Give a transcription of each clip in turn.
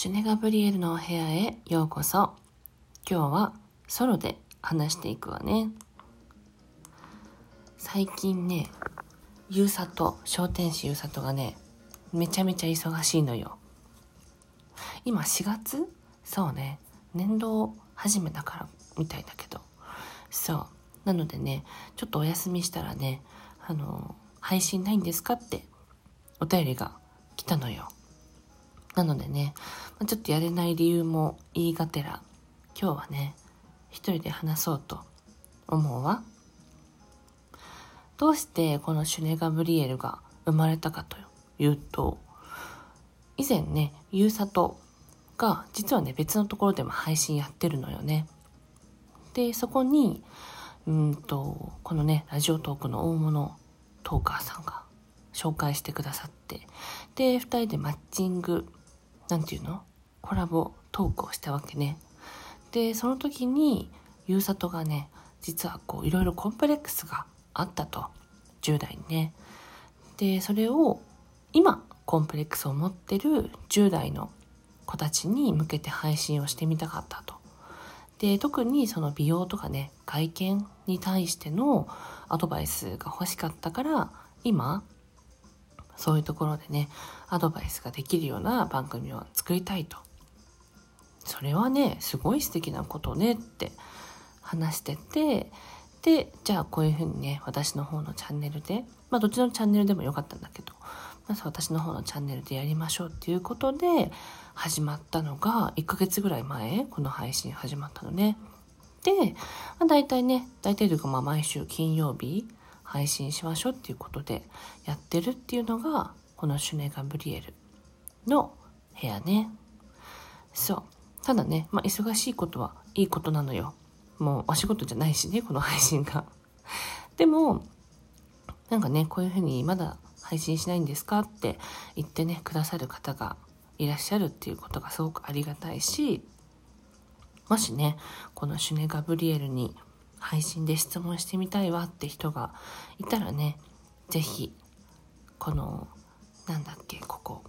シュネガブリエルのお部屋へようこそ。今日はソロで話していくわね。最近ね、ゆうさと、商店市ゆうさとがね、めちゃめちゃ忙しいのよ。今4月？そうね、年度始めたからみたいだけど。そう。なのでね、ちょっとお休みしたらね、あの、配信ないんですかってお便りが来たのよ。なのでね、ちょっとやれない理由も言いがてら、今日はね、一人で話そうと思うわ。どうしてこのシュネガブリエルが生まれたかというと、以前ね、ゆうさとが実はね、別のところでも配信やってるのよね。で、そこに、うんと、このね、ラジオトークの大物トーカーさんが紹介してくださって、で、二人でマッチング何て言うの？コラボトークをしたわけね。で、その時に、ゆうさとがね、実はこう、いろいろコンプレックスがあったと。10代にね。で、それを、今、コンプレックスを持ってる10代の子たちに向けて配信をしてみたかったと。で、特にその美容とかね、外見に対してのアドバイスが欲しかったから、今、そういうところでね、アドバイスができるような番組を作りたいと。それはね、すごい素敵なことねって話してて、で、じゃあこういうふうにね、私の方のチャンネルで、まあどっちのチャンネルでもよかったんだけど、まず私の方のチャンネルでやりましょうっていうことで始まったのが1ヶ月ぐらい前、この配信始まったのね。で、まあ、大体ね、大体というかまあ毎週金曜日、配信しましょうっていうことでやってるっていうのがこのシュネ・ガブリエルの部屋ね。そう。ただね、まあ、忙しいことはいいことなのよ。もうお仕事じゃないしね、この配信が。でも、なんかね、こういうふうにまだ配信しないんですかって言ってね、くださる方がいらっしゃるっていうことがすごくありがたいし、もしね、このシュネ・ガブリエルに配信で質問してみたいわって人がいたらね、是非この、なんだっけ、ここ。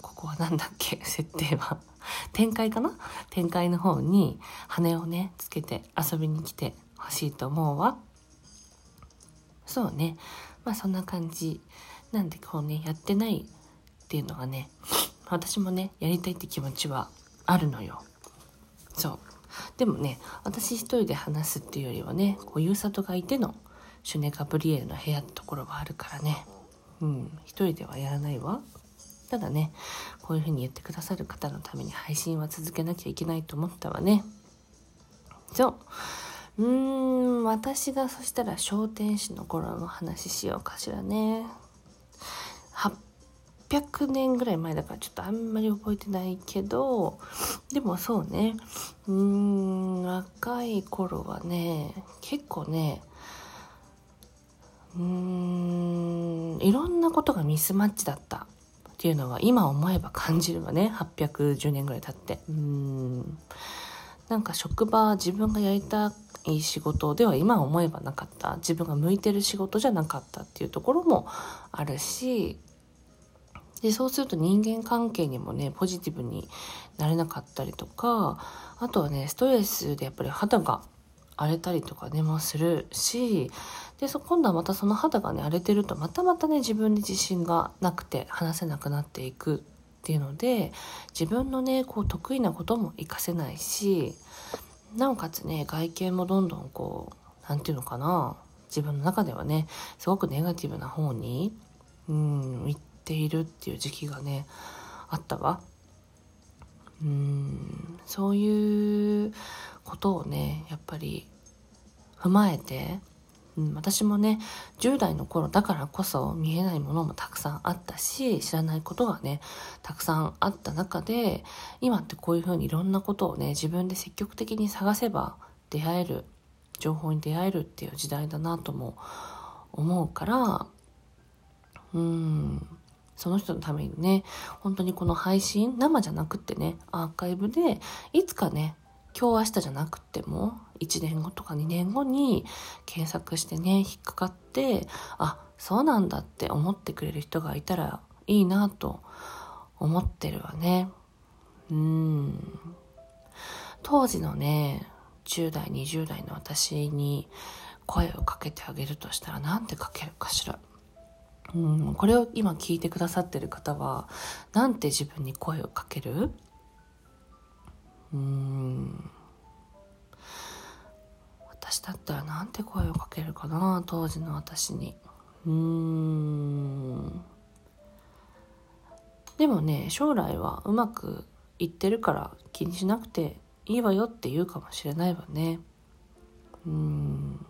ここはなんだっけ、設定は。展開かな？展開の方に羽をね、つけて遊びに来てほしいと思うわ。そうね。まあそんな感じ。なんでこうね、やってないっていうのがね、私もね、やりたいって気持ちはあるのよ。そう。でもね、私一人で話すっていうよりはね、こう、ゆうさとがいてのシュネ・ガブリエルの部屋ってところはあるからね、うん、一人ではやらないわ。ただね、こういうふうに言ってくださる方のために配信は続けなきゃいけないと思ったわね。そう。うーん、私がそしたら商店市の頃の話しようかしらね。800年ぐらい前だからちょっとあんまり覚えてないけど、でもそうね、うーん、若い頃はね、結構ね、うーん、いろんなことがミスマッチだったっていうのは今思えば感じるわね、810年ぐらい経って。うーん。なんか職場、自分がやりたい仕事では今思えばなかった。自分が向いてる仕事じゃなかったっていうところもあるし、で、そうすると人間関係にもね、ポジティブになれなかったりとか、あとはね、ストレスでやっぱり肌が荒れたりとかね、もするし、で、そ、今度はまたその肌がね、荒れてると、またまたね、自分に自信がなくて話せなくなっていくっていうので、自分のね、こう、得意なことも活かせないし、なおかつね、外見もどんどんこう、なんていうのかな、自分の中ではね、すごくネガティブな方に、うん、行っているっていう時期がねあったわ。うんそういうことをねやっぱり踏まえて、うん、私もね10代の頃だからこそ見えないものもたくさんあったし知らないことがねたくさんあった中で今ってこういうふうにいろんなことをね自分で積極的に探せば出会える情報に出会えるっていう時代だなとも思うからうんその人のためにね、本当にこの配信、生じゃなくってね、アーカイブで、いつかね、今日明日じゃなくっても、1年後とか2年後に検索してね、引っかかって、あ、そうなんだって思ってくれる人がいたらいいなと思ってるわね。うん当時のね10代20代の私に声をかけてあげるとしたら何てかけるかしらうんこれを今聞いてくださってる方はなんて自分に声をかける？うん。私だったらなんて声をかけるかな？当時の私に。うん。でもね将来はうまくいってるから気にしなくていいわよって言うかもしれないわね。うん。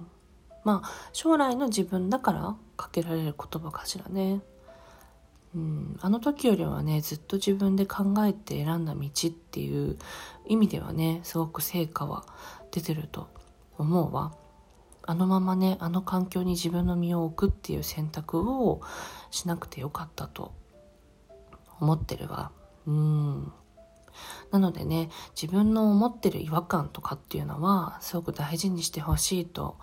まあ将来の自分だからかけられる言葉かしらね。うん、あの時よりはねずっと自分で考えて選んだ道っていう意味ではねすごく成果は出てると思うわ。あのままねあの環境に自分の身を置くっていう選択をしなくてよかったと思ってるわ。うん。なのでね自分の思ってる違和感とかっていうのはすごく大事にしてほしいと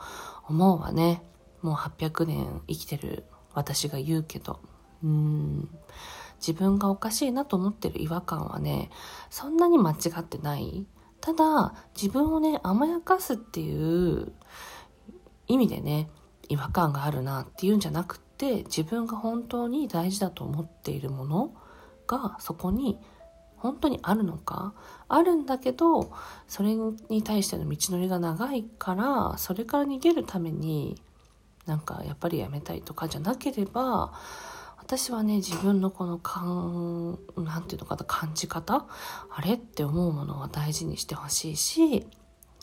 思うわね。もう800年生きてる私が言うけど。うん。自分がおかしいなと思ってる違和感はねそんなに間違ってない。ただ自分をね甘やかすっていう意味でね違和感があるなっていうんじゃなくって自分が本当に大事だと思っているものがそこに本当にあるのか？あるんだけどそれに対しての道のりが長いからそれから逃げるためになんかやっぱりやめたいとかじゃなければ私はね自分のこの感なんていうのかな感じ方？あれって思うものは大事にしてほしいし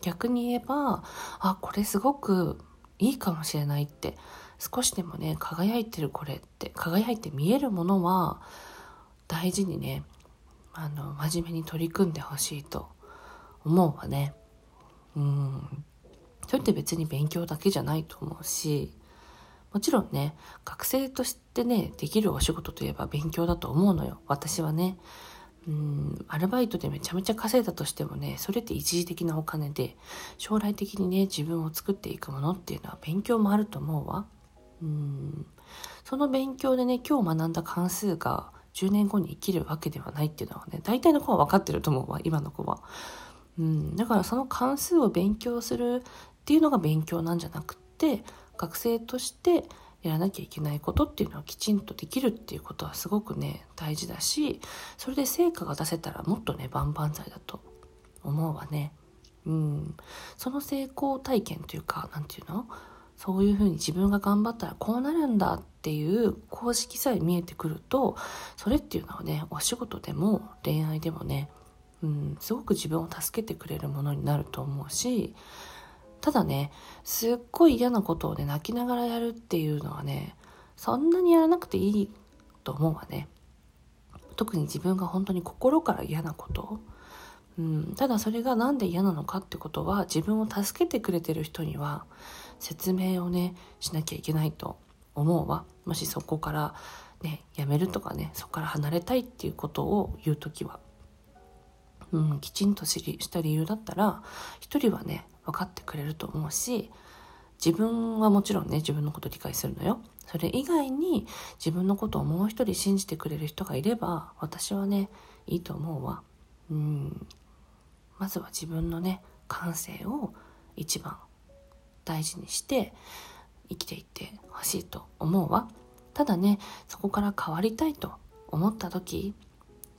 逆に言えばあこれすごくいいかもしれないって少しでもね輝いてるこれって輝いて見えるものは大事にねあの真面目に取り組んでほしいと思うわね。うん。それって別に勉強だけじゃないと思うしもちろんね学生としてねできるお仕事といえば勉強だと思うのよ。私はね。うん。アルバイトでめちゃめちゃ稼いだとしてもねそれって一時的なお金で将来的にね自分を作っていくものっていうのは勉強もあると思うわ。うん。その勉強でね今日学んだ関数が10年後に生きるわけではないっていうのはね大体の子は分かってると思うわ今の子は。うん、だからその関数を勉強するっていうのが勉強なんじゃなくって学生としてやらなきゃいけないことっていうのはきちんとできるっていうことはすごくね大事だしそれで成果が出せたらもっとね万々歳だと思うわね。うん、その成功体験というか何て言うの？そういうふうに自分が頑張ったらこうなるんだっていう公式さえ見えてくるとそれっていうのはねお仕事でも恋愛でもね、うん、すごく自分を助けてくれるものになると思うしただねすっごい嫌なことをね泣きながらやるっていうのはねそんなにやらなくていいと思うわね。特に自分が本当に心から嫌なこと。うん、ただそれが何で嫌なのかってことは自分を助けてくれてる人には説明をねしなきゃいけないと思うわ。もしそこからねやめるとかねそこから離れたいっていうことを言う時は、うん、きちんと知りした理由だったら一人はね分かってくれると思うし自分はもちろんね自分のこと理解するのよ。それ以外に自分のことをもう一人信じてくれる人がいれば私はねいいと思うわ。うん。まずは自分のね感性を一番大事にして生きていってほしいと思うわ。ただねそこから変わりたいと思った時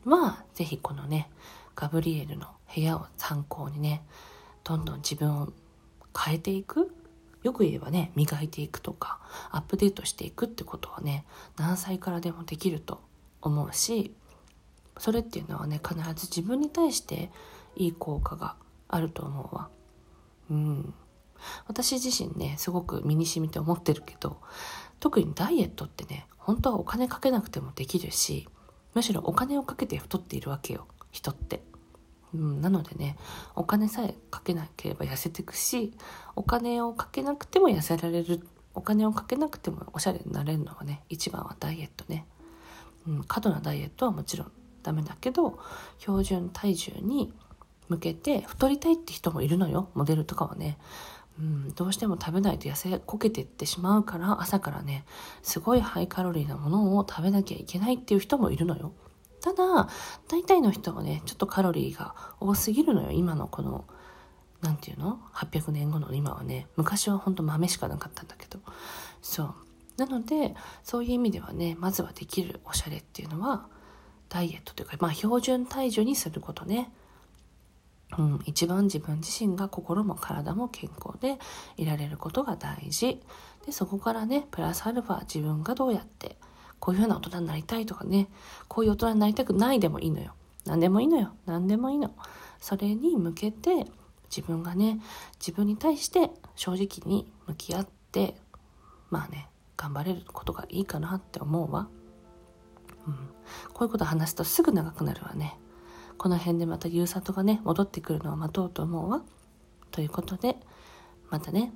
は是非このねガブリエルの部屋を参考にねどんどん自分を変えていく。よく言えばね磨いていくとかアップデートしていくってことはね何歳からでもできると思うしそれっていうのはね必ず自分に対していい効果があると思うわ。うん。私自身ねすごく身に染みて思ってるけど特にダイエットってね本当はお金かけなくてもできるしむしろお金をかけて太っているわけよ人って。うん、なのでねお金さえかけなければ痩せてくしお金をかけなくても痩せられるお金をかけなくてもおしゃれになれるのはね一番はダイエットね、うん、過度なダイエットはもちろんダメだけど標準体重に向けて太りたいって人もいるのよモデルとかはね、うん、どうしても食べないと痩せこけてってしまうから朝からねすごいハイカロリーなものを食べなきゃいけないっていう人もいるのよ。ただ大体の人はねちょっとカロリーが多すぎるのよ今のこの何て言うの？800年後の今はね。昔はほんと豆しかなかったんだけど。そう。なのでそういう意味ではねまずはできるおしゃれっていうのはダイエットというかまあ標準体重にすることね。うん、一番自分自身が心も体も健康でいられることが大事。でそこからねプラスアルファ自分がどうやってこういうふうな大人になりたいとかねこういう大人になりたくないでもいいのよ。何でもいいのよ。何でもいいの。それに向けて自分がね自分に対して正直に向き合ってまあね頑張れることがいいかなって思うわ、うん、こういうこと話すとすぐ長くなるわね。この辺でまた牛里がね戻ってくるのを待とうと思うわ。ということでまたね。